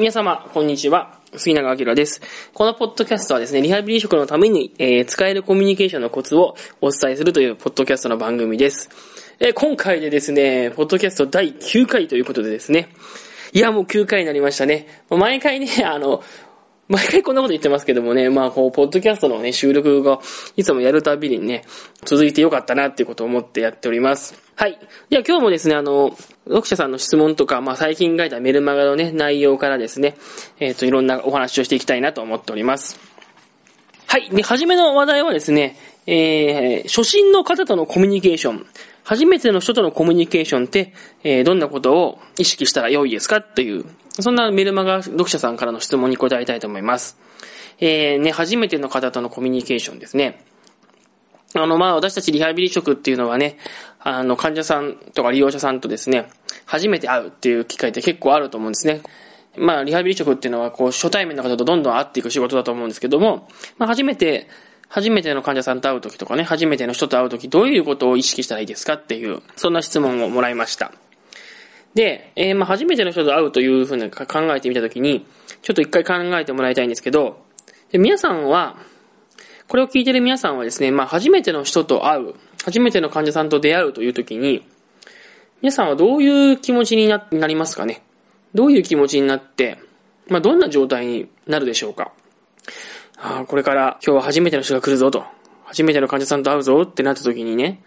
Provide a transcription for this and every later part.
皆様、こんにちは。杉永明です。このポッドキャストはですね、リハビリ職のために、えー、使えるコミュニケーションのコツをお伝えするというポッドキャストの番組です。えー、今回でですね、ポッドキャスト第9回ということでですね、いや、もう9回になりましたね。毎回ね、あの、毎回こんなこと言ってますけどもね、まあ、こう、ポッドキャストのね、収録が、いつもやるたびにね、続いてよかったなっていうことを思ってやっております。はい。では今日もですね、あの、読者さんの質問とか、まあ、最近書いたメルマガのね、内容からですね、えっ、ー、と、いろんなお話をしていきたいなと思っております。はい。で、はじめの話題はですね、えー、初心の方とのコミュニケーション。初めての人とのコミュニケーションって、えー、どんなことを意識したら良いですかというそんなメルマガ読者さんからの質問に答えたいと思います。えー、ね、初めての方とのコミュニケーションですね。あの、ま、私たちリハビリ職っていうのはね、あの、患者さんとか利用者さんとですね、初めて会うっていう機会って結構あると思うんですね。まあ、リハビリ職っていうのは、こう、初対面の方とどんどん会っていく仕事だと思うんですけども、まあ、初めて、初めての患者さんと会うときとかね、初めての人と会うとき、どういうことを意識したらいいですかっていう、そんな質問をもらいました。で、えー、まあ初めての人と会うというふうに考えてみたときに、ちょっと一回考えてもらいたいんですけど、で皆さんは、これを聞いてる皆さんはですね、まあ初めての人と会う、初めての患者さんと出会うというときに、皆さんはどういう気持ちになりますかね？どういう気持ちになって、まあどんな状態になるでしょうか？ああこれから今日は初めての人が来るぞと、初めての患者さんと会うぞってなったときにね、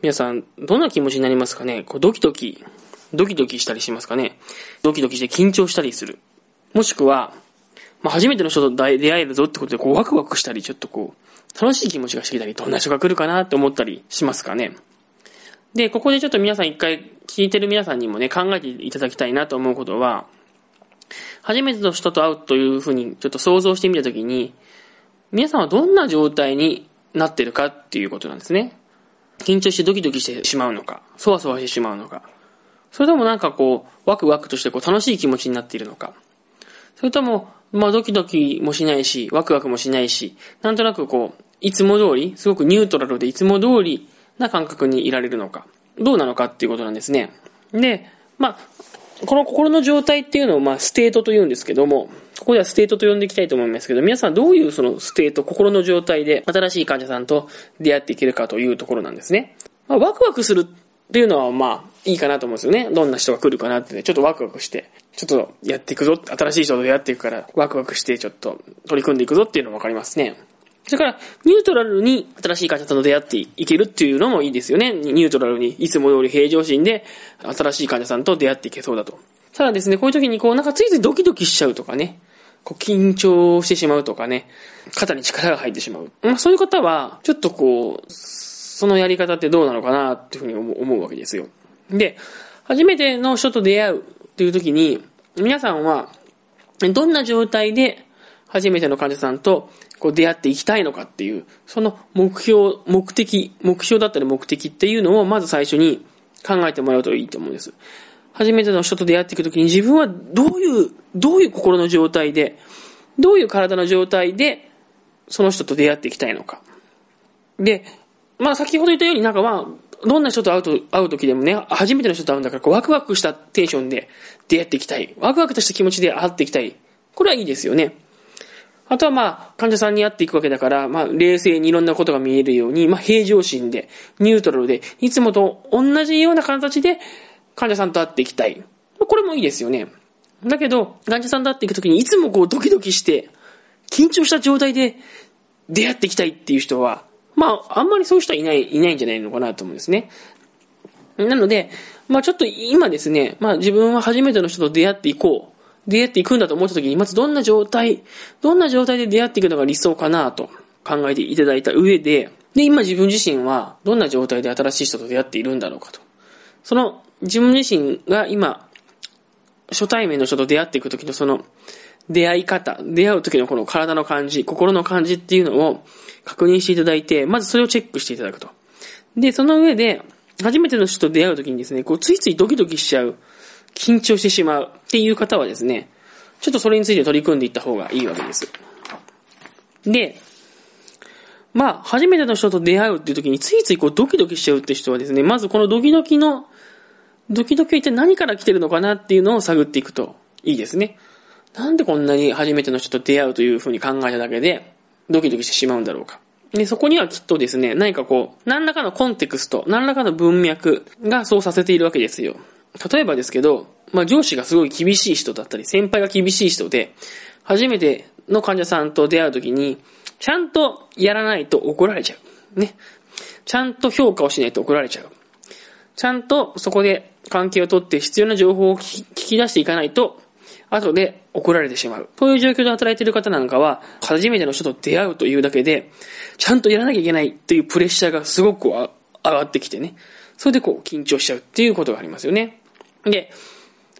皆さんどんな気持ちになりますかね？こうドキドキドキドキしたりしますかね？ドキドキして緊張したりする。もしくは、まあ、初めての人と出会えるぞってことで、こう、ワクワクしたり、ちょっとこう、楽しい気持ちがしてきたり、どんな人が来るかなって思ったりしますかね？で、ここでちょっと皆さん一回、聞いてる皆さんにもね、考えていただきたいなと思うことは、初めての人と会うというふうにちょっと想像してみたときに、皆さんはどんな状態になってるかっていうことなんですね。緊張してドキドキしてしまうのか、そわそわしてしまうのか、それともなんかこう、ワクワクとしてこう楽しい気持ちになっているのか。それとも、まあドキドキもしないし、ワクワクもしないし、なんとなくこう、いつも通り、すごくニュートラルでいつも通りな感覚にいられるのか。どうなのかっていうことなんですね。で、まあ、この心の状態っていうのを、まあ、 state と言うんですけども、ここでは state と呼んでいきたいと思いますけど、皆さんどういうその state、心の状態で新しい患者さんと出会っていけるかというところなんですね。まあ、ワクワクするっていうのは、まあ、いいかなと思うんですよね。どんな人が来るかなってね、ちょっとワクワクして、ちょっとやっていくぞ、新しい人と出会っていくから、ワクワクしてちょっと取り組んでいくぞっていうのもわかりますね。それから、ニュートラルに新しい会社との出会っていけるっていうのもいいですよね。ニュートラルにいつも通り平常心で新しい患者さんと出会っていけそうだと。ただですね、こういう時にこうなんかついついドキドキしちゃうとかね、こう緊張してしまうとかね、肩に力が入ってしまう。まあそういう方は、ちょっとこう、そのやり方ってどうなのかなっていうふうに思うわけですよ。で、初めての人と出会うっていう時に、皆さんは、どんな状態で初めての患者さんとこう出会っていきたいのかっていう、その目標、目的、目標だったり目的っていうのをまず最初に考えてもらうといいと思うんです。初めての人と出会っていくときに自分はどういう、どういう心の状態で、どういう体の状態で、その人と出会っていきたいのか。で、まあ先ほど言ったようになんかまあ、どんな人と会うと、会う時でもね、初めての人と会うんだから、こうワクワクしたテンションで出会っていきたい。ワクワクとした気持ちで会っていきたい。これはいいですよね。あとはまあ、患者さんに会っていくわけだから、まあ、冷静にいろんなことが見えるように、まあ、平常心で、ニュートラルで、いつもと同じような形で、患者さんと会っていきたい。これもいいですよね。だけど、患者さんと会っていくときに、いつもこう、ドキドキして、緊張した状態で出会っていきたいっていう人は、まあ、あんまりそういう人はいない、いないんじゃないのかなと思うんですね。なので、まあちょっと今ですね、まあ自分は初めての人と出会っていこう。出会っていくんだと思った時に、まずどんな状態、どんな状態で出会っていくのが理想かなと考えていただいた上で、で、今自分自身はどんな状態で新しい人と出会っているんだろうかと。その自分自身が今、初対面の人と出会っていく時のその出会い方、出会う時のこの体の感じ、心の感じっていうのを確認していただいて、まずそれをチェックしていただくと。で、その上で、初めての人と出会う時にですね、こう、ついついドキドキしちゃう、緊張してしまうっていう方はですね、ちょっとそれについて取り組んでいった方がいいわけです。で、まあ、初めての人と出会うっていう時についついこうドキドキしちゃうって人はですね、まずこのドキドキの、ドキドキは一体何から来てるのかなっていうのを探っていくといいですね。なんでこんなに初めての人と出会うというふうに考えただけで、ドキドキしてしまうんだろうか。で、そこにはきっとですね、何かこう、何らかのコンテクスト、何らかの文脈がそうさせているわけですよ。例えばですけど、まあ上司がすごい厳しい人だったり、先輩が厳しい人で、初めての患者さんと出会うときに、ちゃんとやらないと怒られちゃう。ね。ちゃんと評価をしないと怒られちゃう。ちゃんとそこで関係をとって必要な情報を聞き出していかないと、後で怒られてしまう。そういう状況で働いている方なんかは、初めての人と出会うというだけで、ちゃんとやらなきゃいけないというプレッシャーがすごく上がってきてね。それでこう緊張しちゃうっていうことがありますよね。で、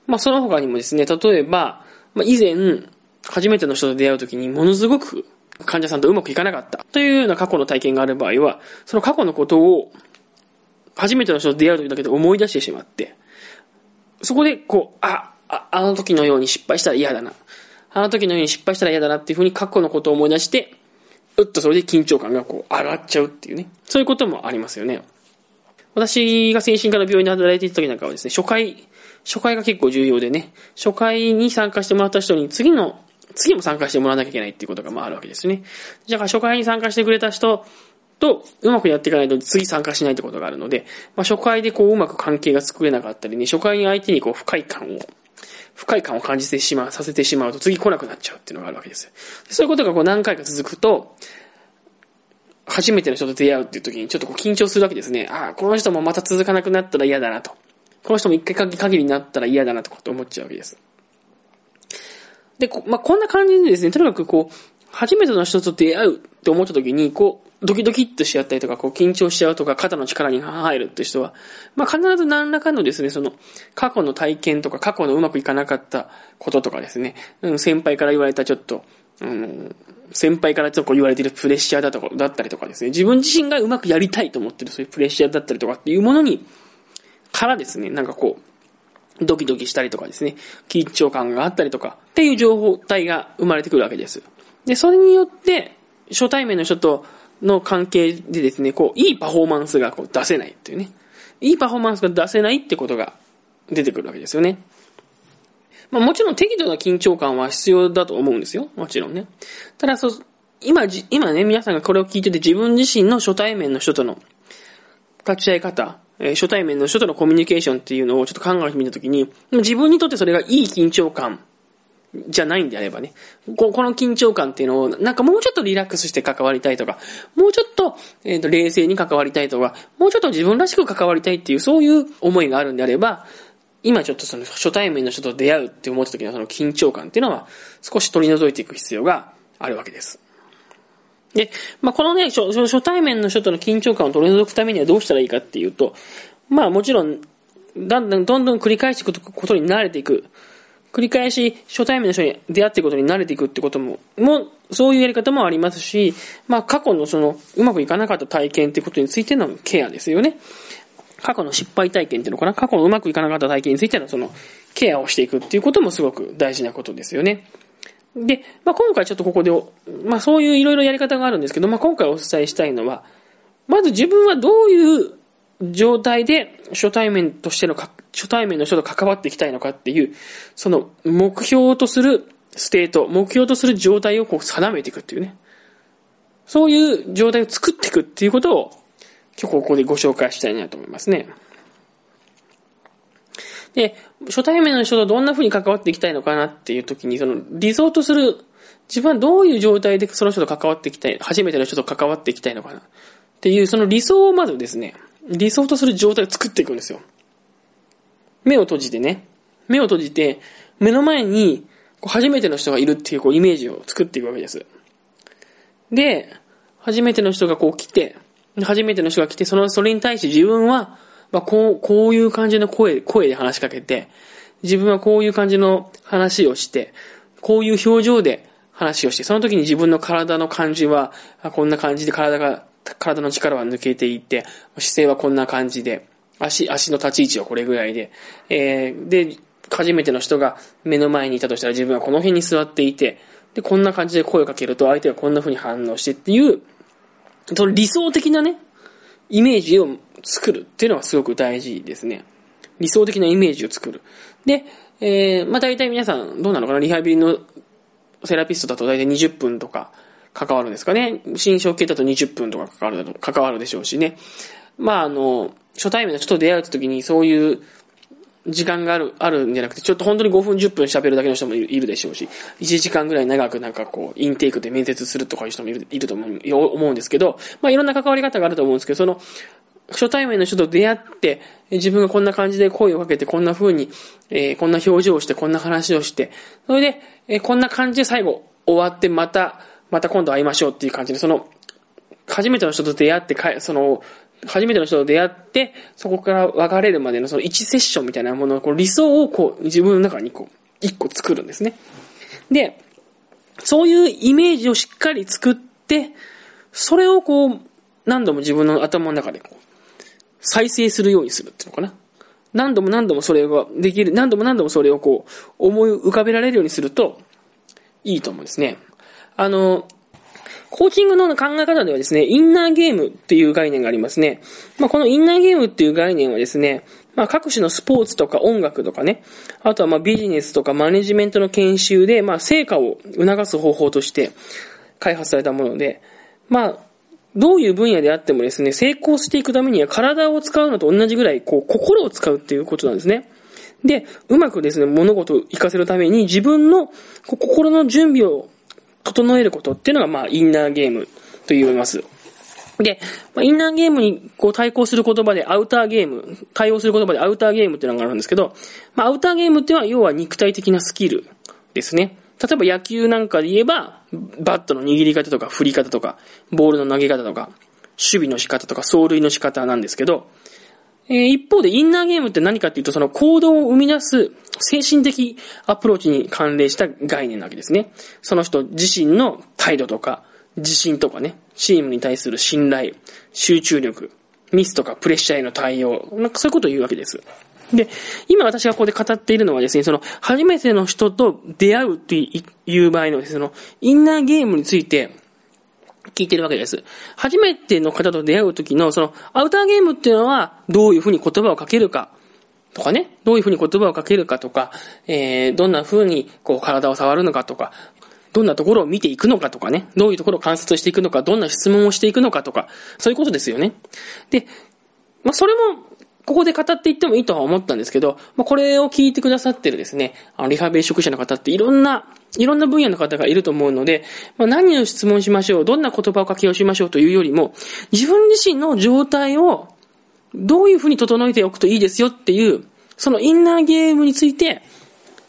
まあその他にもですね、例えば、まあ以前、初めての人と出会うときにものすごく患者さんとうまくいかなかったというような過去の体験がある場合は、その過去のことを初めての人と出会うときだけで思い出してしまって、そこでこう、あ、あ、あの時のように失敗したら嫌だな。あの時のように失敗したら嫌だなっていうふうに過去のことを思い出して、うっとそれで緊張感がこう上がっちゃうっていうね。そういうこともありますよね。私が精神科の病院で働いていた時なんかはですね、初回、初回が結構重要でね、初回に参加してもらった人に次の、次も参加してもらわなきゃいけないっていうことがまああるわけですね。じゃあ初回に参加してくれた人とうまくやっていかないと次参加しないってことがあるので、まあ初回でこううまく関係が作れなかったりね、初回に相手にこう不快感を不快感を感じてしまう、させてしまうと次来なくなっちゃうっていうのがあるわけです。そういうことがこう何回か続くと、初めての人と出会うっていう時にちょっとこう緊張するわけですね。ああ、この人もまた続かなくなったら嫌だなと。この人も一回限りになったら嫌だなとかって思っちゃうわけです。で、こ,、まあ、こんな感じでですね、とにかくこう、初めての人と出会うって思った時に、こう、ドキドキっとしちゃったりとか、こう緊張しちゃうとか、肩の力に入るって人は、まあ必ず何らかのですね、その、過去の体験とか、過去のうまくいかなかったこととかですね、うん、先輩から言われたちょっと、うん、先輩からちょっと言われてるプレッシャーだと、だったりとかですね、自分自身がうまくやりたいと思ってるそういうプレッシャーだったりとかっていうものに、からですね、なんかこう、ドキドキしたりとかですね、緊張感があったりとか、っていう情報体が生まれてくるわけです。で、それによって、初対面の人との関係でですね、こう、いいパフォーマンスがこう出せないっていうね。いいパフォーマンスが出せないってことが出てくるわけですよね。まあもちろん適度な緊張感は必要だと思うんですよ。もちろんね。ただそう、今、今ね、皆さんがこれを聞いてて自分自身の初対面の人との立ち会い方、え、初対面の人とのコミュニケーションっていうのをちょっと考えてみたときに、自分にとってそれがいい緊張感じゃないんであればね、ここの緊張感っていうのを、なんかもうちょっとリラックスして関わりたいとか、もうちょっと、えっ、ー、と、冷静に関わりたいとか、もうちょっと自分らしく関わりたいっていう、そういう思いがあるんであれば、今ちょっとその初対面の人と出会うって思った時のその緊張感っていうのは、少し取り除いていく必要があるわけです。で、まあ、このね初、初対面の人との緊張感を取り除くためにはどうしたらいいかっていうと、まあもちろん、だんだんどんどん繰り返していくことに慣れていく。繰り返し初対面の人に出会っていくことに慣れていくってことも、もうそういうやり方もありますし、まあ過去のそのうまくいかなかった体験ってことについてのケアですよね。過去の失敗体験っていうのかな過去のうまくいかなかった体験についてのそのケアをしていくっていうこともすごく大事なことですよね。で、まあ今回ちょっとここで、まあそういういろいろやり方があるんですけど、まあ今回お伝えしたいのは、まず自分はどういう状態で初対面としてのか、初対面の人と関わっていきたいのかっていう、その目標とする state、目標とする状態をこう定めていくっていうね。そういう状態を作っていくっていうことを、今日ここでご紹介したいなと思いますね。で、初対面の人とどんな風に関わっていきたいのかなっていう時に、その理想とする、自分はどういう状態でその人と関わっていきたい、初めての人と関わっていきたいのかなっていう、その理想をまずですね、理想とする状態を作っていくんですよ。目を閉じてね。目を閉じて、目の前に初めての人がいるっていうこうイメージを作っていくわけです。で、初めての人がこう来て、初めての人が来て、その、それに対して自分は、まあ、こう、こういう感じの声、声で話しかけて、自分はこういう感じの話をして、こういう表情で話をして、その時に自分の体の感じは、こんな感じで体が体の力は抜けていって、姿勢はこんな感じで、足、足の立ち位置はこれぐらいで、えー、で、初めての人が目の前にいたとしたら自分はこの辺に座っていて、で、こんな感じで声をかけると相手がこんな風に反応してっていう、その理想的なね、イメージを作るっていうのはすごく大事ですね。理想的なイメージを作る。で、えー、まあ大体皆さんどうなのかな？リハビリのセラピストだと大体20分とか関わるんですかね？新症系だと20分とか関わる、関わるでしょうしね。まああの、初対面の人と出会うときにそういう時間がある、あるんじゃなくて、ちょっと本当に5分10分喋るだけの人もいるでしょうし、1時間ぐらい長くなんかこう、インテークで面接するとかいう人もいるいると思うんですけど、まあいろんな関わり方があると思うんですけど、その、初対面の人と出会って、自分がこんな感じで声をかけて、こんな風に、えー、こんな表情をして、こんな話をして、それで、えー、こんな感じで最後終わって、また、また今度会いましょうっていう感じで、その、初めての人と出会って、その、初めての人と出会って、そこから別れるまでのその1セッションみたいなもの、こう理想をこう自分の中にこう、一個作るんですね。で、そういうイメージをしっかり作って、それをこう、何度も自分の頭の中でこう、再生するようにするっていうのかな。何度も何度もそれができる、何度も何度もそれをこう、思い浮かべられるようにすると、いいと思うんですね。あの、コーチングの考え方ではですね、インナーゲームっていう概念がありますね。まあ、このインナーゲームっていう概念はですね、まあ、各種のスポーツとか音楽とかね、あとはまビジネスとかマネジメントの研修で、まあ、成果を促す方法として開発されたもので、まあ、どういう分野であってもですね、成功していくためには体を使うのと同じぐらい、こう、心を使うっていうことなんですね。で、うまくですね、物事を活かせるために自分の心の準備を整えることっていうのが、まあ、インナーゲームと言います。で、まあ、インナーゲームにこう対抗する言葉でアウターゲーム、対応する言葉でアウターゲームっていうのがあるんですけど、まあ、アウターゲームっていうのは要は肉体的なスキルですね。例えば野球なんかで言えば、バットの握り方とか振り方とか、ボールの投げ方とか、守備の仕方とか、走塁の仕方なんですけど、えー、一方でインナーゲームって何かっていうと、その行動を生み出す精神的アプローチに関連した概念なわけですね。その人自身の態度とか、自信とかね、チームに対する信頼、集中力、ミスとかプレッシャーへの対応、なんかそういうことを言うわけです。で、今私がここで語っているのはですね、その、初めての人と出会うっていう場合のですね、その、インナーゲームについて、聞いてるわけです。初めての方と出会う時の、その、アウターゲームっていうのは、どういうふうに言葉をかけるか、とかね、どういうふうに言葉をかけるかとか、えー、どんなふうに、こう、体を触るのかとか、どんなところを見ていくのかとかね、どういうところを観察していくのか、どんな質問をしていくのかとか、そういうことですよね。で、まあ、それも、ここで語っていってもいいとは思ったんですけど、まあ、これを聞いてくださってるですね、あの、リハビリ職者の方っていろんな、いろんな分野の方がいると思うので、まあ、何を質問しましょう、どんな言葉を書きをしましょうというよりも、自分自身の状態をどういうふうに整えておくといいですよっていう、そのインナーゲームについて、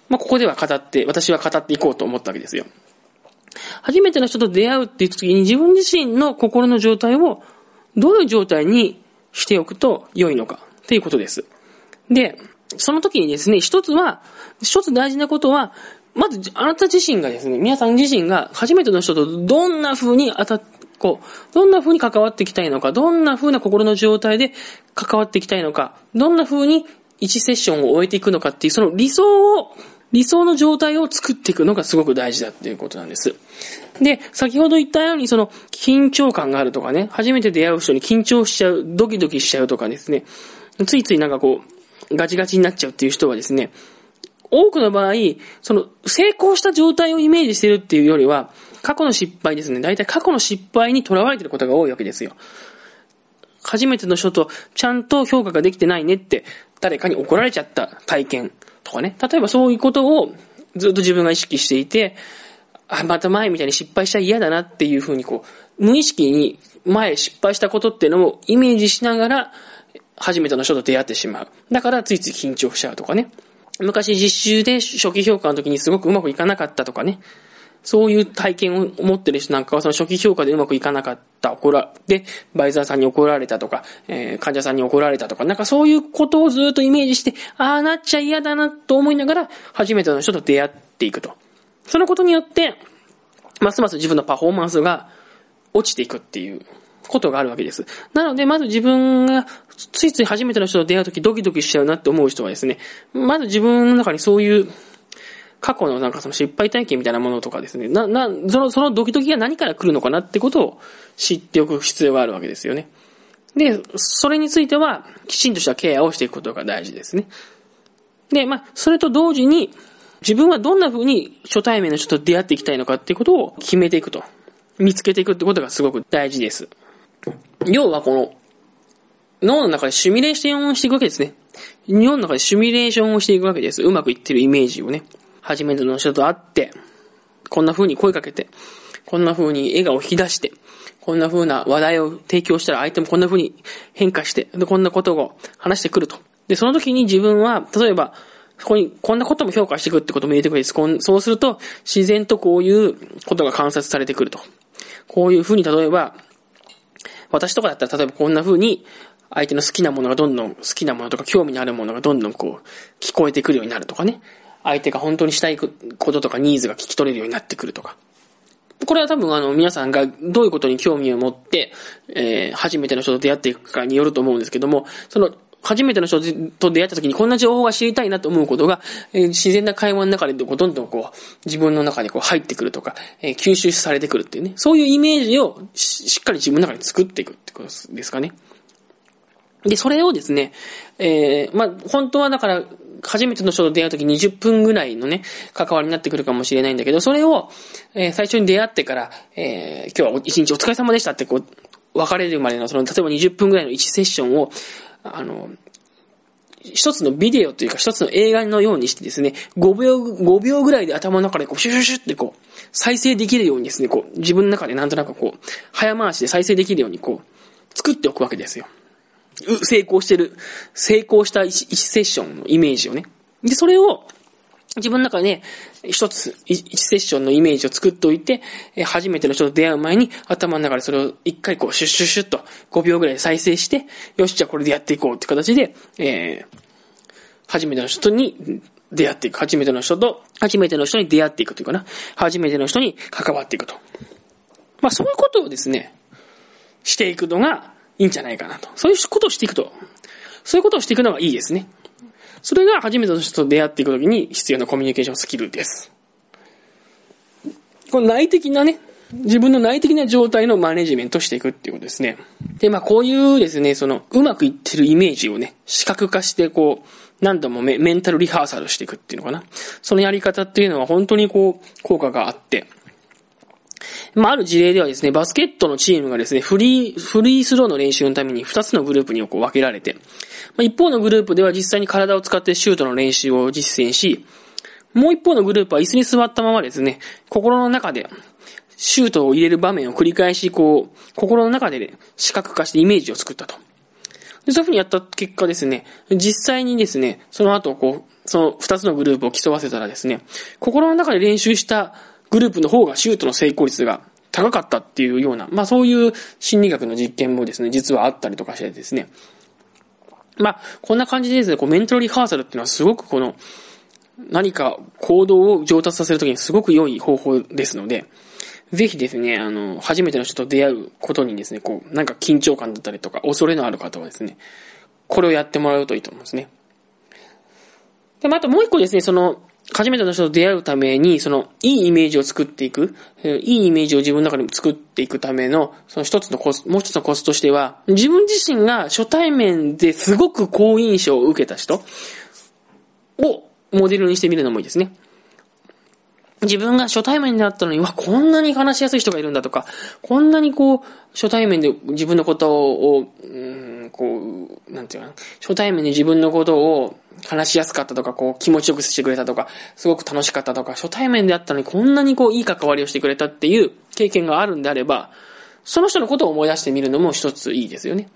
まあ、ここでは語って、私は語っていこうと思ったわけですよ。初めての人と出会うって言った時に自分自身の心の状態をどういう状態にしておくと良いのかっていうことです。で、その時にですね、一つは、一つ大事なことは、まず、あなた自身がですね、皆さん自身が初めての人とどんな風に当たっ、こう、どんな風に関わっていきたいのか、どんな風な心の状態で関わっていきたいのか、どんな風に1セッションを終えていくのかっていう、その理想を、理想の状態を作っていくのがすごく大事だっていうことなんです。で、先ほど言ったように、その、緊張感があるとかね、初めて出会う人に緊張しちゃう、ドキドキしちゃうとかですね、ついついなんかこう、ガチガチになっちゃうっていう人はですね、多くの場合、その、成功した状態をイメージしてるっていうよりは、過去の失敗ですね。大体過去の失敗にとらわれてることが多いわけですよ。初めての人とちゃんと評価ができてないねって誰かに怒られちゃった体験とかね。例えばそういうことをずっと自分が意識していて、あ、また前みたいに失敗したら嫌だなっていうふうにこう、無意識に前失敗したことっていうのをイメージしながら、初めての人と出会ってしまう。だからついつい緊張しちゃうとかね。昔実習で初期評価の時にすごくうまくいかなかったとかね。そういう体験を持ってる人なんかはその初期評価でうまくいかなかった、怒ら、で、バイザーさんに怒られたとか、えー、患者さんに怒られたとか、なんかそういうことをずっとイメージして、ああなっちゃ嫌だなと思いながら、初めての人と出会っていくと。そのことによって、ますます自分のパフォーマンスが落ちていくっていうことがあるわけです。なので、まず自分がついつい初めての人と出会うときドキドキしちゃうなって思う人はですね、まず自分の中にそういう過去のなんかその失敗体験みたいなものとかですね、な、な、その、そのドキドキが何から来るのかなってことを知っておく必要があるわけですよね。で、それについては、きちんとしたケアをしていくことが大事ですね。で、まあ、それと同時に、自分はどんな風に初対面の人と出会っていきたいのかっていうことを決めていくと。見つけていくってことがすごく大事です。要はこの、脳の中でシミュレーションをしていくわけですね。日本の中でシミュレーションをしていくわけです。うまくいってるイメージをね。初めての人と会って、こんな風に声かけて、こんな風に笑顔を引き出して、こんな風な話題を提供したら相手もこんな風に変化して、で、こんなことを話してくると。で、その時に自分は、例えば、そこに、こんなことも評価していくってことも入れてくるんです。こんそうすると、自然とこういうことが観察されてくると。こういう風に、例えば、私とかだったら、例えばこんな風に、相手の好きなものがどんどん、好きなものとか興味のあるものがどんどんこう、聞こえてくるようになるとかね。相手が本当にしたいこととかニーズが聞き取れるようになってくるとか。これは多分あの皆さんがどういうことに興味を持って、えー、初めての人と出会っていくかによると思うんですけども、その初めての人と出会った時にこんな情報が知りたいなと思うことが、えー、自然な会話の中でどんどんこう、自分の中にこう入ってくるとか、えー、吸収されてくるっていうね、そういうイメージをしっかり自分の中に作っていくってことですかね。で、それをですね、えー、まあ、本当はだから、初めての人と出会うとき20分ぐらいのね、関わりになってくるかもしれないんだけど、それを、えー、最初に出会ってから、えー、今日は一日お疲れ様でしたってこう、別れるまでの、その、例えば20分ぐらいの1セッションを、あの、一つのビデオというか一つの映画のようにしてですね、5秒、5秒ぐらいで頭の中でこう、シュシュシュってこう、再生できるようにですね、こう、自分の中でなんとなくこう、早回しで再生できるようにこう、作っておくわけですよ。成功してる、成功した1セッションのイメージをね。で、それを、自分の中で、一つ、一セッションのイメージを作っておいて、初めての人と出会う前に、頭の中でそれを一回こう、シュッシュッシュッと5秒ぐらい再生して、よし、じゃあこれでやっていこうって形で、えー、初めての人に出会っていく。初めての人と、初めての人に出会っていくというかな。初めての人に関わっていくと。まあそういうことをですね、していくのが、いいんじゃないかなと。そういうことをしていくと。そういうことをしていくのがいいですね。それが初めての人と出会っていくときに必要なコミュニケーションスキルです。この内的なね、自分の内的な状態のマネジメントしていくっていうことですね。で、まあこういうですね、その、うまくいってるイメージをね、視覚化してこう、何度もメンタルリハーサルしていくっていうのかな。そのやり方っていうのは本当にこう、効果があって、まあ、ある事例ではですね、バスケットのチームがですね、フリー、フリースローの練習のために2つのグループにこう分けられて、まあ、一方のグループでは実際に体を使ってシュートの練習を実践し、もう一方のグループは椅子に座ったままですね、心の中でシュートを入れる場面を繰り返し、こう、心の中で、ね、視覚化してイメージを作ったと。で、そういうふうにやった結果ですね、実際にですね、その後、こう、その二つのグループを競わせたらですね、心の中で練習したグループの方がシュートの成功率が高かったっていうような、まあそういう心理学の実験もですね、実はあったりとかしてですね。まあ、こんな感じでですね、こうメンタルリハーサルっていうのはすごくこの、何か行動を上達させるときにすごく良い方法ですので、ぜひですね、あの、初めての人と出会うことにですね、こう、なんか緊張感だったりとか、恐れのある方はですね、これをやってもらうといいと思うんですね。で、まあ、あともう一個ですね、その、初めての人と出会うために、その、いいイメージを作っていく、いいイメージを自分の中でも作っていくための、その一つのコス、もう一つのコスとしては、自分自身が初対面ですごく好印象を受けた人をモデルにしてみるのもいいですね。自分が初対面であったのに、わ、こんなに話しやすい人がいるんだとか、こんなにこう、初対面で自分のことを、うん、こう、なんていうかな、初対面で自分のことを話しやすかったとか、こう、気持ちよくしてくれたとか、すごく楽しかったとか、初対面であったのにこんなにこう、いい関わりをしてくれたっていう経験があるんであれば、その人のことを思い出してみるのも一ついいですよね。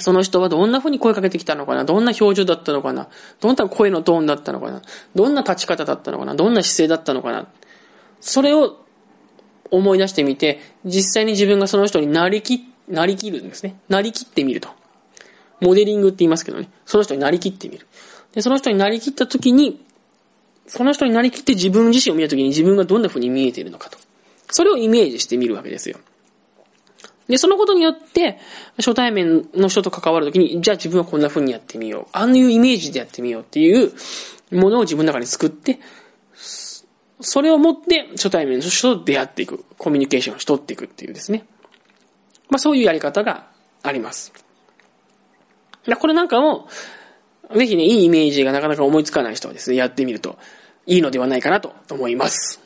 その人はどんな風に声かけてきたのかな？どんな表情だったのかな？どんな声のトーンだったのかな？どんな立ち方だったのかな？どんな姿勢だったのかな？それを思い出してみて、実際に自分がその人になりき、なりきるんですね。なりきってみると。モデリングって言いますけどね。その人になりきってみる。で、その人になりきった時に、その人になりきって自分自身を見た時に自分がどんな風に見えているのかと。それをイメージしてみるわけですよ。で、そのことによって、初対面の人と関わるときに、じゃあ自分はこんな風にやってみよう。ああいうイメージでやってみようっていうものを自分の中に作って、それを持って初対面の人と出会っていく。コミュニケーションをしとっていくっていうですね。まあそういうやり方があります。これなんかも、ぜひね、いいイメージがなかなか思いつかない人はですね、やってみるといいのではないかなと思います。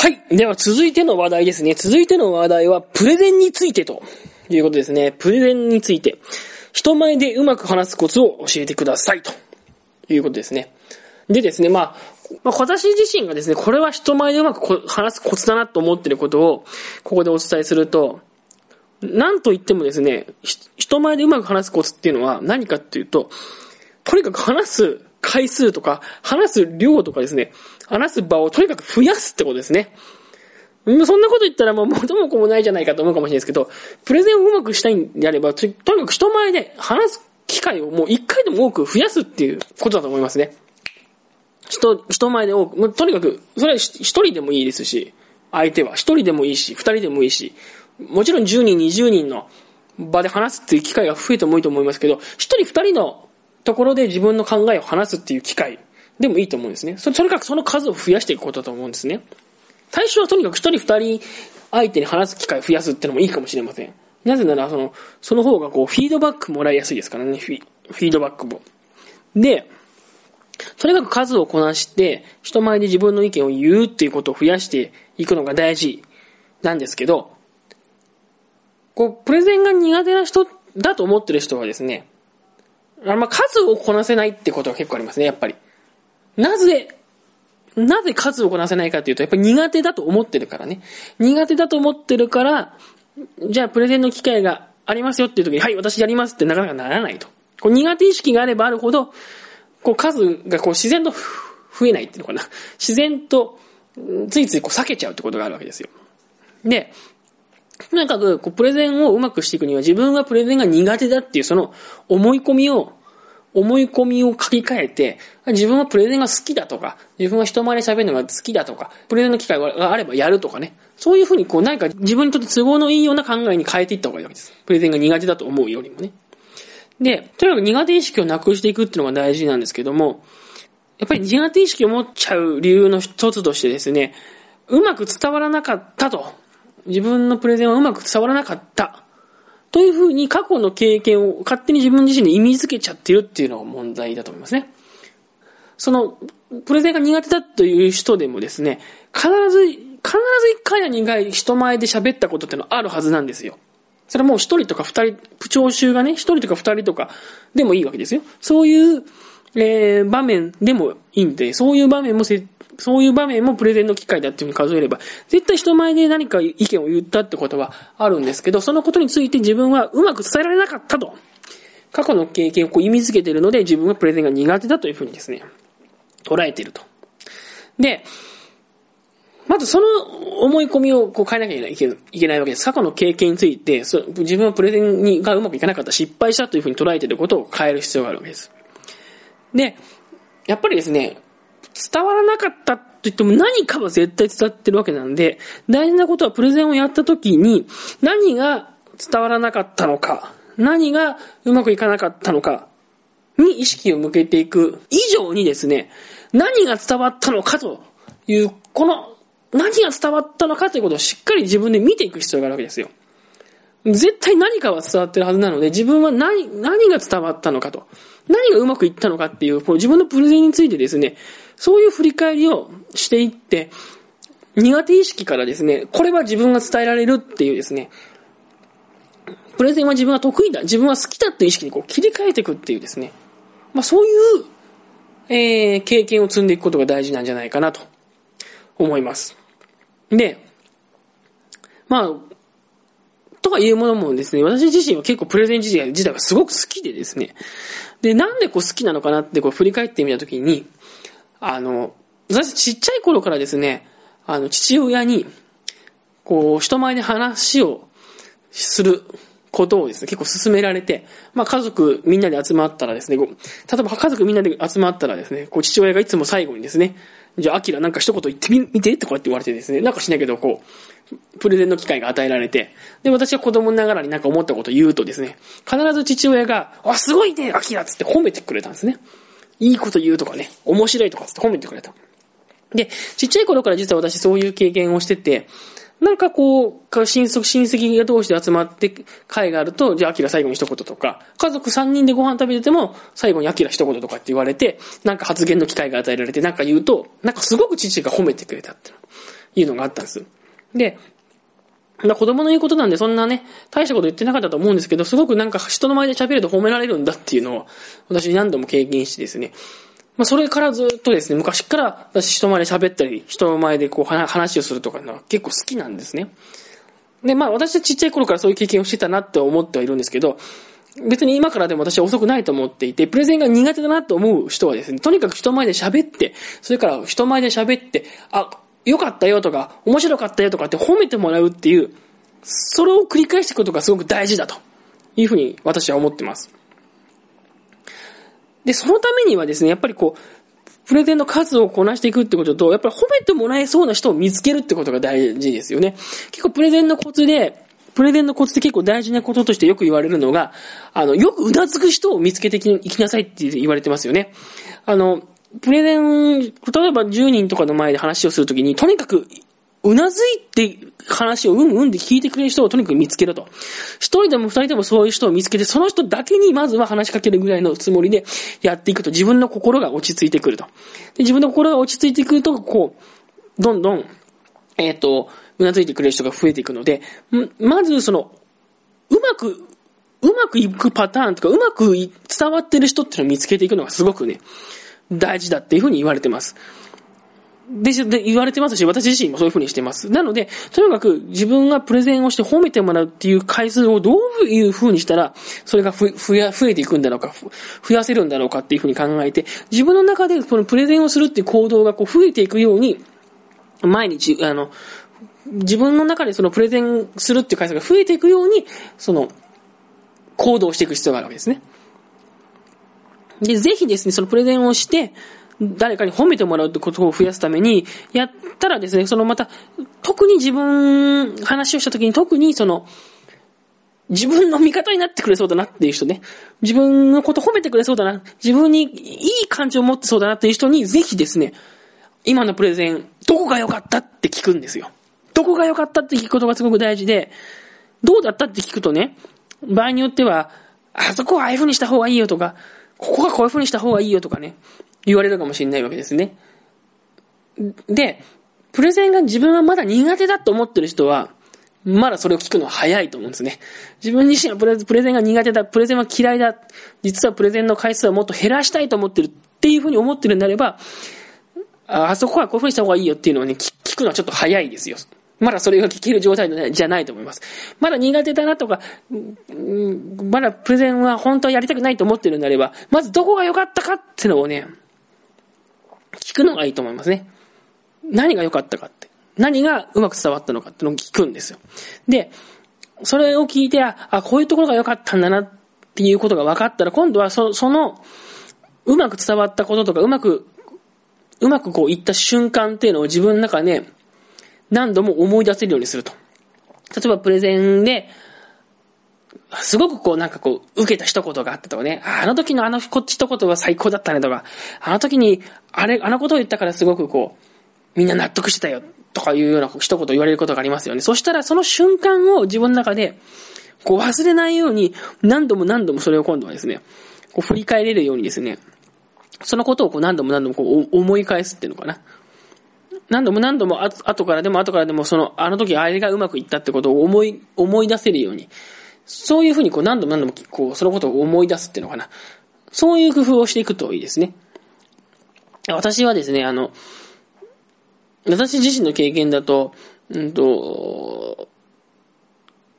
はい。では続いての話題ですね。続いての話題は、プレゼンについてということですね。プレゼンについて、人前でうまく話すコツを教えてくださいということですね。でですね、まあ、まあ、私自身がですね、これは人前でうまく話すコツだなと思っていることを、ここでお伝えすると、なんと言ってもですね、人前でうまく話すコツっていうのは何かっていうと、とにかく話す回数とか、話す量とかですね、話す場をとにかく増やすってことですね。そんなこと言ったらもう元も子もないじゃないかと思うかもしれないですけど、プレゼンをうまくしたいんであれば、とにかく人前で話す機会をもう一回でも多く増やすっていうことだと思いますね。人、人前で多く、とにかく、それは一人でもいいですし、相手は一人でもいいし、二人でもいいし、もちろん10人、20人の場で話すっていう機会が増えてもいいと思いますけど、一人二人のところで自分の考えを話すっていう機会でもいいと思うんですね。そ、とにかくその数を増やしていくことだと思うんですね。最初はとにかく一人二人相手に話す機会を増やすってのもいいかもしれません。なぜなら、その、その方がこう、フィードバックもらいやすいですからね、フィードバックも。で、とにかく数をこなして、人前で自分の意見を言うっていうことを増やしていくのが大事なんですけど、こう、プレゼンが苦手な人だと思ってる人はですね、あんま、数をこなせないってことが結構ありますね、やっぱり。なぜ、なぜ数をこなせないかっていうと、やっぱり苦手だと思ってるからね。苦手だと思ってるから、じゃあプレゼンの機会がありますよっていう時に、はい、私やりますってなかなかならないと。こう苦手意識があればあるほど、こう数がこう自然と増えないっていうのかな。自然と、ついついこう避けちゃうってことがあるわけですよ。で、とにかく、こう、プレゼンをうまくしていくには、自分はプレゼンが苦手だっていう、その思い込みを、思い込みを書き換えて、自分はプレゼンが好きだとか、自分は人前で喋るのが好きだとか、プレゼンの機会があればやるとかね。そういうふうに、こう、何か自分にとって都合のいいような考えに変えていった方がいいわけです。プレゼンが苦手だと思うよりもね。で、とにかく苦手意識をなくしていくっていうのが大事なんですけども、やっぱり苦手意識を持っちゃう理由の一つとしてですね、うまく伝わらなかったと自分のプレゼンはうまく伝わらなかった。というふうに過去の経験を勝手に自分自身で意味付けちゃってるっていうのが問題だと思いますね。その、プレゼンが苦手だという人でもですね、必ず、必ず一回や二回人前で喋ったことってのはあるはずなんですよ。それはもう一人とか二人、聴衆がね、一人とか二人とかでもいいわけですよ。そういう、えー、場面でもいいんで、そういう場面も設そういう場面もプレゼンの機会だっていうふうに数えれば、絶対人前で何か意見を言ったってことはあるんですけど、そのことについて自分はうまく伝えられなかったと。過去の経験をこう意味付けているので、自分はプレゼンが苦手だというふうにですね、捉えていると。で、まずその思い込みをこう変えなきゃいけないわけです。過去の経験について、自分はプレゼンにがうまくいかなかった、失敗したというふうに捉えていることを変える必要があるわけです。で、やっぱりですね、伝わらなかったと言っても何かは絶対伝わってるわけなんで、大事なことはプレゼンをやった時に何が伝わらなかったのか、何がうまくいかなかったのかに意識を向けていく以上にですね、何が伝わったのかという、この何が伝わったのかということをしっかり自分で見ていく必要があるわけですよ。絶対何かは伝わってるはずなので、自分は何、何が伝わったのかと。何がうまくいったのかっていう、こう自分のプレゼンについてですね、そういう振り返りをしていって、苦手意識からですね、これは自分が伝えられるっていうですね、プレゼンは自分は得意だ、自分は好きだっていう意識にこう切り替えていくっていうですね、まあそういう、えー、経験を積んでいくことが大事なんじゃないかなと思います。で、まあ、とかいうものもですね、私自身は結構プレゼン自体自体がすごく好きでですね、で、なんでこう好きなのかなってこう振り返ってみたときに、あの、私ちっちゃい頃からですね、あの、父親に、こう、人前で話をすることをですね、結構勧められて、まあ家族みんなで集まったらですね、例えば家族みんなで集まったらですね、こう父親がいつも最後にですね、じゃあ、アキラなんか一言言ってみ、見てってこうやって言われてですね、なんかしないけど、こう、プレゼンの機会が与えられて、で、私は子供ながらになんか思ったことを言うとですね、必ず父親が、あ、すごいね、アキラつって褒めてくれたんですね。いいこと言うとかね、面白いとかつって褒めてくれた。で、ちっちゃい頃から実は私そういう経験をしてて、なんかこう、親族、親戚が同士で集まって会があると、じゃあ、アキラ最後に一言とか、家族3人でご飯食べてても、最後にアキラ一言とかって言われて、なんか発言の機会が与えられて、なんか言うと、なんかすごく父が褒めてくれたっていうのがあったんです。で、子供の言うことなんでそんなね、大したこと言ってなかったと思うんですけど、すごくなんか人の前で喋ると褒められるんだっていうのを、私何度も経験してですね、まあ、それからずっとですね、昔から私人前で喋ったり、人の前でこう話をするとかのは結構好きなんですね。で、まあ私はちっちゃい頃からそういう経験をしてたなって思ってはいるんですけど、別に今からでも私は遅くないと思っていて、プレゼンが苦手だなと思う人はですね、とにかく人前で喋って、それから人前で喋って、あ、よかったよとか、面白かったよとかって褒めてもらうっていう、それを繰り返していくことがすごく大事だというふうに私は思ってます。で、そのためにはですね、やっぱりこう、プレゼンの数をこなしていくってことと、やっぱり褒めてもらえそうな人を見つけるってことが大事ですよね。結構プレゼンのコツで、プレゼンのコツって結構大事なこととしてよく言われるのが、あの、よくうなずく人を見つけていきなさいって言われてますよね。あの、プレゼン、例えば10人とかの前で話をするときに、とにかくうなずいて話をうんうんで聞いてくれる人をとにかく見つけると。一人でも二人でもそういう人を見つけて、その人だけにまずは話しかけるぐらいのつもりでやっていくと、自分の心が落ち着いてくると。で自分の心が落ち着いてくると、こう、どんどん、えっ、ー、と、うなずいてくれる人が増えていくので、まずその、うまく、うまくいくパターンとか、うまく伝わってる人っていうのを見つけていくのがすごくね、大事だっていうふうに言われてます。で、言われてますし、私自身もそういうふうにしてます。なので、とにかく自分がプレゼンをして褒めてもらうっていう回数をどういうふうにしたら、それがふ、ふや、増えていくんだろうか、増やせるんだろうかっていうふうに考えて、自分の中でこのプレゼンをするっていう行動がこう増えていくように、毎日、あの、自分の中でそのプレゼンするっていう回数が増えていくように、その、行動していく必要があるわけですね。で、ぜひですね、そのプレゼンをして、誰かに褒めてもらうってことを増やすために、やったらですね、そのまた、特に自分、話をした時に特にその、自分の味方になってくれそうだなっていう人ね。自分のこと褒めてくれそうだな。自分にいい感情を持ってそうだなっていう人に、ぜひですね、今のプレゼン、どこが良かったって聞くんですよ。どこが良かったって聞くことがすごく大事で、どうだったって聞くとね、場合によっては、あそこはああいう風にした方がいいよとか、ここはこういう風にした方がいいよとかね、言われるかもしれないわけですね。で、プレゼンが自分はまだ苦手だと思ってる人は、まだそれを聞くのは早いと思うんですね。自分自身はプレゼンが苦手だ、プレゼンは嫌いだ、実はプレゼンの回数はもっと減らしたいと思ってるっていうふうに思ってるんであれば、あそこはこういうふうにした方がいいよっていうのをね、聞くのはちょっと早いですよ。まだそれが聞ける状態じゃないと思います。まだ苦手だなとか、まだプレゼンは本当はやりたくないと思ってるんであれば、まずどこが良かったかっていうのをね、聞くのがいいと思いますね。何が良かったかって。何がうまく伝わったのかっていうのを聞くんですよ。で、それを聞いて、あ、こういうところが良かったんだなっていうことが分かったら、今度はそその、うまく伝わったこととか、うまく、うまくこう言った瞬間っていうのを自分の中で、何度も思い出せるようにすると。例えばプレゼンで、すごくこうなんかこう、受けた一言があったとかね、あの時のあのこっち一言は最高だったねとか、あの時に、あれ、あのことを言ったからすごくこう、みんな納得してたよとかいうような一言言われることがありますよね。そしたらその瞬間を自分の中で、こう忘れないように、何度も何度もそれを今度はですね、こう振り返れるようにですね、そのことをこう何度も何度もこう思い返すっていうのかな。何度も何度も後からでも後からでもその、あの時あれがうまくいったってことを思い、思い出せるように、そういうふうにこう何度も何度もこう、そのことを思い出すっていうのかな。そういう工夫をしていくといいですね。私はですね、あの、私自身の経験だと、うんと、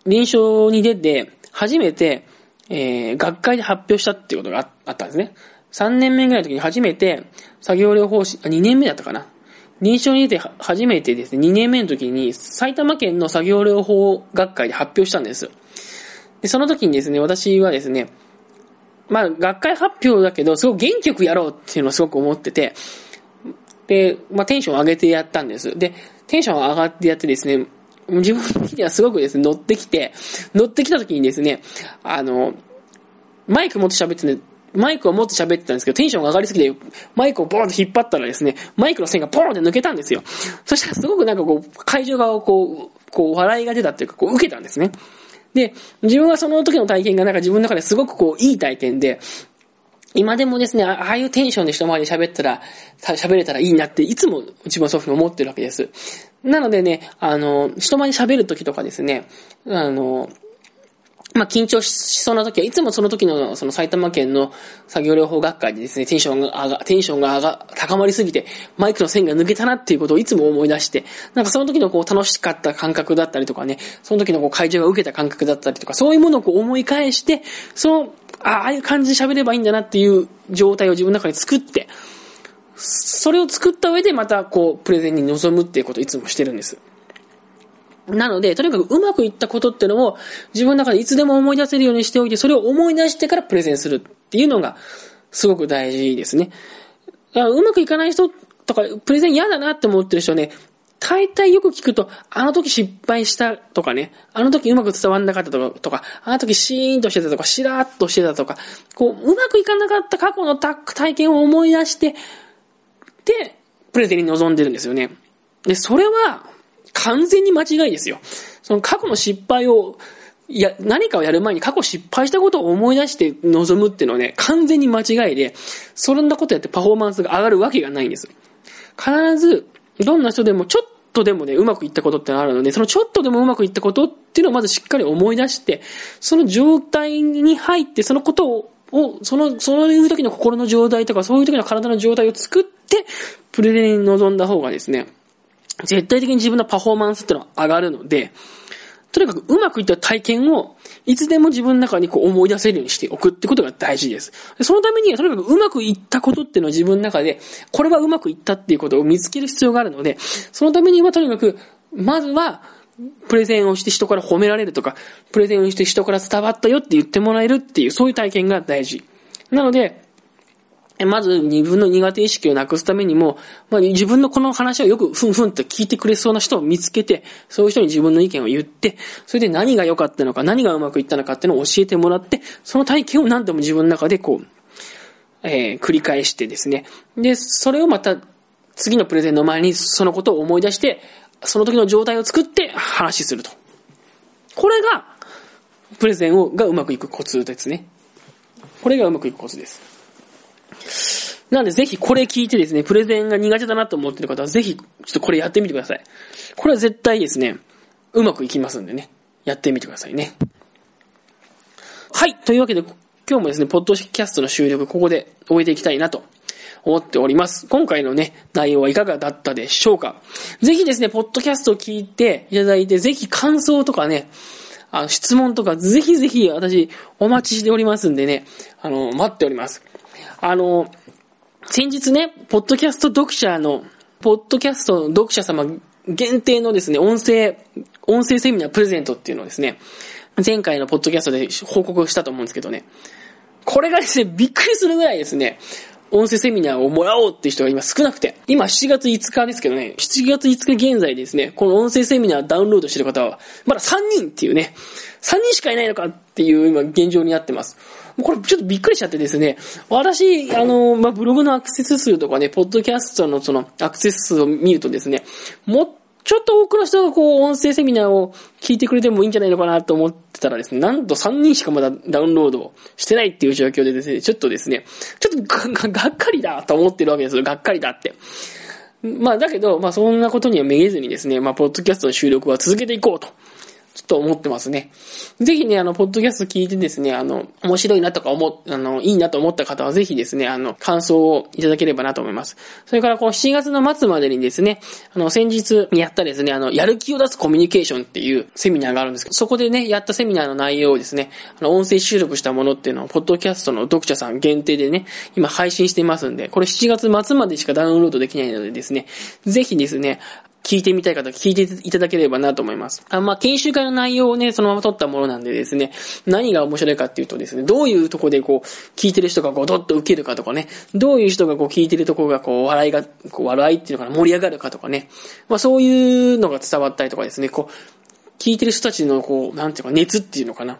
臨床に出て、初めて、えー、学会で発表したっていうことがあったんですね。3年目ぐらいの時に初めて、作業療法士、2年目だったかな。臨床に出て初めてですね、2年目の時に埼玉県の作業療法学会で発表したんです。で、その時にですね、私はですね、まあ、学会発表だけど、すごく元気よくやろうっていうのをすごく思ってて、で、まあ、テンションを上げてやったんです。で、テンション上がってやってですね、自分的にはすごくですね、乗ってきて、乗ってきた時にですね、あの、マイク持って喋って、マイクを持って喋ってたんですけど、テンションが上がりすぎて、マイクをボーンと引っ張ったらですね、マイクの線がポーンって抜けたんですよ。そしたらすごくなんかこう、会場側をこう、こう、笑いが出たっていうか、こう、受けたんですね。で、自分はその時の体験がなんか自分の中ですごくこう、いい体験で、今でもですね、ああいうテンションで人前で喋ったら、喋れたらいいなって、いつも自分はそういうふうに思ってるわけです。なのでね、あの、人前で喋るときとかですね、あの、まあ、緊張しそうな時は、いつもその時の、その埼玉県の作業療法学会でですね、テンションが上が、テンションが上が、高まりすぎて、マイクの線が抜けたなっていうことをいつも思い出して、なんかその時のこう楽しかった感覚だったりとかね、その時のこう会場が受けた感覚だったりとか、そういうものをこう思い返して、その、ああいう感じで喋ればいいんだなっていう状態を自分の中に作って、それを作った上でまたこう、プレゼンに臨むっていうことをいつもしてるんです。なので、とにかくうまくいったことっていうのを自分の中でいつでも思い出せるようにしておいて、それを思い出してからプレゼンするっていうのがすごく大事ですね。うまくいかない人とか、プレゼン嫌だなって思ってる人はね、大体よく聞くと、あの時失敗したとかね、あの時うまく伝わんなかったとか、とかあの時シーンとしてたとか、しらーっとしてたとか、こう、うまくいかなかった過去の体験を思い出して、で、プレゼンに臨んでるんですよね。で、それは、完全に間違いですよ。その過去の失敗を、いや、何かをやる前に過去失敗したことを思い出して臨むっていうのはね、完全に間違いで、そんなことやってパフォーマンスが上がるわけがないんです。必ず、どんな人でもちょっとでもね、うまくいったことってのあるので、そのちょっとでもうまくいったことっていうのをまずしっかり思い出して、その状態に入って、そのことを、をその、そういう時の心の状態とか、そういう時の体の状態を作って、プレゼンに臨んだ方がですね、絶対的に自分のパフォーマンスってのは上がるので、とにかくうまくいった体験を、いつでも自分の中にこう思い出せるようにしておくってことが大事です。そのためには、とにかくうまくいったことっていうのは自分の中で、これはうまくいったっていうことを見つける必要があるので、そのためにはとにかく、まずは、プレゼンをして人から褒められるとか、プレゼンをして人から伝わったよって言ってもらえるっていう、そういう体験が大事。なので、まず自分の苦手意識をなくすためにも、まあ、自分のこの話をよくふんふんと聞いてくれそうな人を見つけて、そういう人に自分の意見を言って、それで何が良かったのか、何がうまくいったのかっていうのを教えてもらって、その体験を何度も自分の中でこう、えー、繰り返してですね。で、それをまた次のプレゼンの前にそのことを思い出して、その時の状態を作って話すると。これが、プレゼンをがうまくいくコツですね。これがうまくいくコツです。なんでぜひこれ聞いてですね、プレゼンが苦手だなと思ってる方はぜひちょっとこれやってみてください。これは絶対ですね、うまくいきますんでね、やってみてくださいね。はい。というわけで、今日もですね、ポッドキャストの収録ここで終えていきたいなと思っております。今回のね、内容はいかがだったでしょうかぜひですね、ポッドキャストを聞いていただいて、ぜひ感想とかね、あの、質問とか、ぜひぜひ私、お待ちしておりますんでね、あの、待っております。あの、先日ね、ポッドキャスト読者の、ポッドキャストの読者様限定のですね、音声、音声セミナープレゼントっていうのをですね、前回のポッドキャストで報告したと思うんですけどね、これがですね、びっくりするぐらいですね、音声セミナーをもらおうっていう人が今少なくて、今7月5日ですけどね、7月5日現在ですね、この音声セミナーダウンロードしてる方は、まだ3人っていうね、3人しかいないのかっていう今現状になってます。これちょっとびっくりしちゃってですね、私、あの、まあ、ブログのアクセス数とかね、ポッドキャストのそのアクセス数を見るとですね、もっちょっと多くの人がこう、音声セミナーを聞いてくれてもいいんじゃないのかなと思ってたらですね、なんと3人しかまだダウンロードしてないっていう状況でですね、ちょっとですね、ちょっとががっかりだと思ってるわけですよ。がっかりだって。まあだけど、まあそんなことにはめげずにですね、まあポッドキャストの収録は続けていこうと。ちょっと思ってますね。ぜひね、あの、ポッドキャスト聞いてですね、あの、面白いなとか思、あの、いいなと思った方はぜひですね、あの、感想をいただければなと思います。それから、こう、7月の末までにですね、あの、先日やったですね、あの、やる気を出すコミュニケーションっていうセミナーがあるんですけど、そこでね、やったセミナーの内容をですね、あの、音声収録したものっていうのを、ポッドキャストの読者さん限定でね、今配信してますんで、これ7月末までしかダウンロードできないのでですね、ぜひですね、聞いてみたい方聞いていただければなと思います。あまあ、研修会の内容をね、そのまま取ったものなんでですね、何が面白いかっていうとですね、どういうとこでこう、聞いてる人がこう、どっと受けるかとかね、どういう人がこう、聞いてるとこがこう、笑いが、こう、笑いっていうのかな、盛り上がるかとかね、まあ、そういうのが伝わったりとかですね、こう、聞いてる人たちのこう、なんていうか、熱っていうのかな、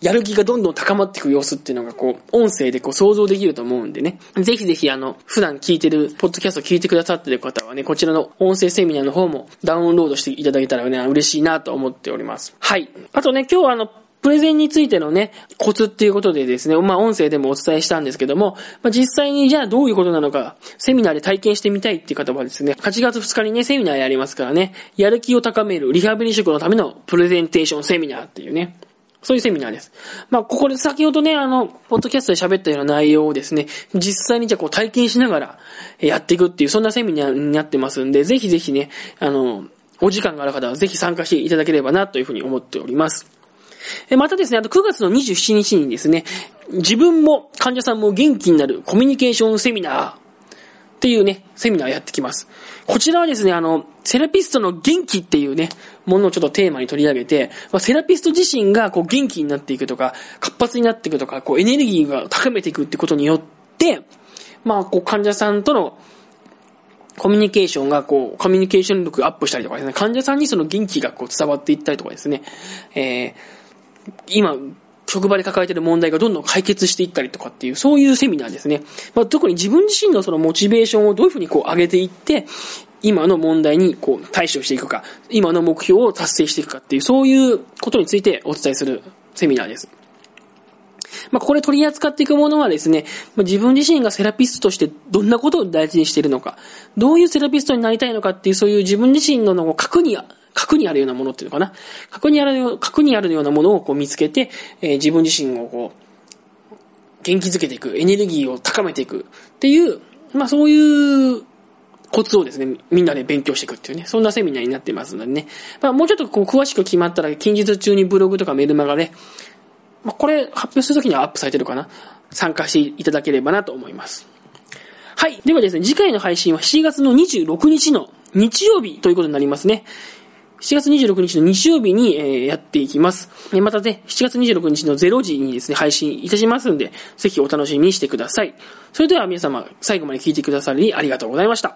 やる気がどんどん高まっていく様子っていうのがこう、音声でこう想像できると思うんでね。ぜひぜひあの、普段聞いてる、ポッドキャストを聞いてくださってる方はね、こちらの音声セミナーの方もダウンロードしていただけたらね、嬉しいなと思っております。はい。あとね、今日はあの、プレゼンについてのね、コツっていうことでですね、まあ音声でもお伝えしたんですけども、まあ実際にじゃあどういうことなのか、セミナーで体験してみたいっていう方はですね、8月2日にね、セミナーやりますからね、やる気を高めるリハビリ職のためのプレゼンテーションセミナーっていうね、そういうセミナーです。まあ、ここで先ほどね、あの、ポッドキャストで喋ったような内容をですね、実際にじゃあこう体験しながらやっていくっていう、そんなセミナーになってますんで、ぜひぜひね、あの、お時間がある方はぜひ参加していただければなというふうに思っております。またですね、あと9月の27日にですね、自分も患者さんも元気になるコミュニケーションセミナーっていうね、セミナーやってきます。こちらはですね、あの、セラピストの元気っていうね、ものをちょっとテーマに取り上げて、まあ、セラピスト自身がこう元気になっていくとか、活発になっていくとか、こうエネルギーが高めていくってことによって、まあ、こう患者さんとのコミュニケーションがこう、コミュニケーション力アップしたりとかですね、患者さんにその元気がこう伝わっていったりとかですね、えー、今、職場で抱えてる問題がどんどん解決していったりとかっていう、そういうセミナーですね。まあ、特に自分自身のそのモチベーションをどういうふうにこう上げていって、今の問題にこう対処していくか、今の目標を達成していくかっていう、そういうことについてお伝えするセミナーです。まあ、ここで取り扱っていくものはですね、ま、自分自身がセラピストとしてどんなことを大事にしているのか、どういうセラピストになりたいのかっていう、そういう自分自身のの核に、核にあるようなものっていうのかな？核にある、核にあるようなものをこう見つけて、えー、自分自身をこう、元気づけていく、エネルギーを高めていくっていう、まあそういうコツをですね、みんなで勉強していくっていうね、そんなセミナーになってますのでね。まあもうちょっとこう詳しく決まったら、近日中にブログとかメルマガで、まあ、これ発表するときにはアップされてるかな？参加していただければなと思います。はい。ではですね、次回の配信は7月の26日の日曜日ということになりますね。7月26日の日曜日に、えー、やっていきます。またね、7月26日の0時にですね、配信いたしますんで、ぜひお楽しみにしてください。それでは皆様、最後まで聞いてくださりありがとうございました。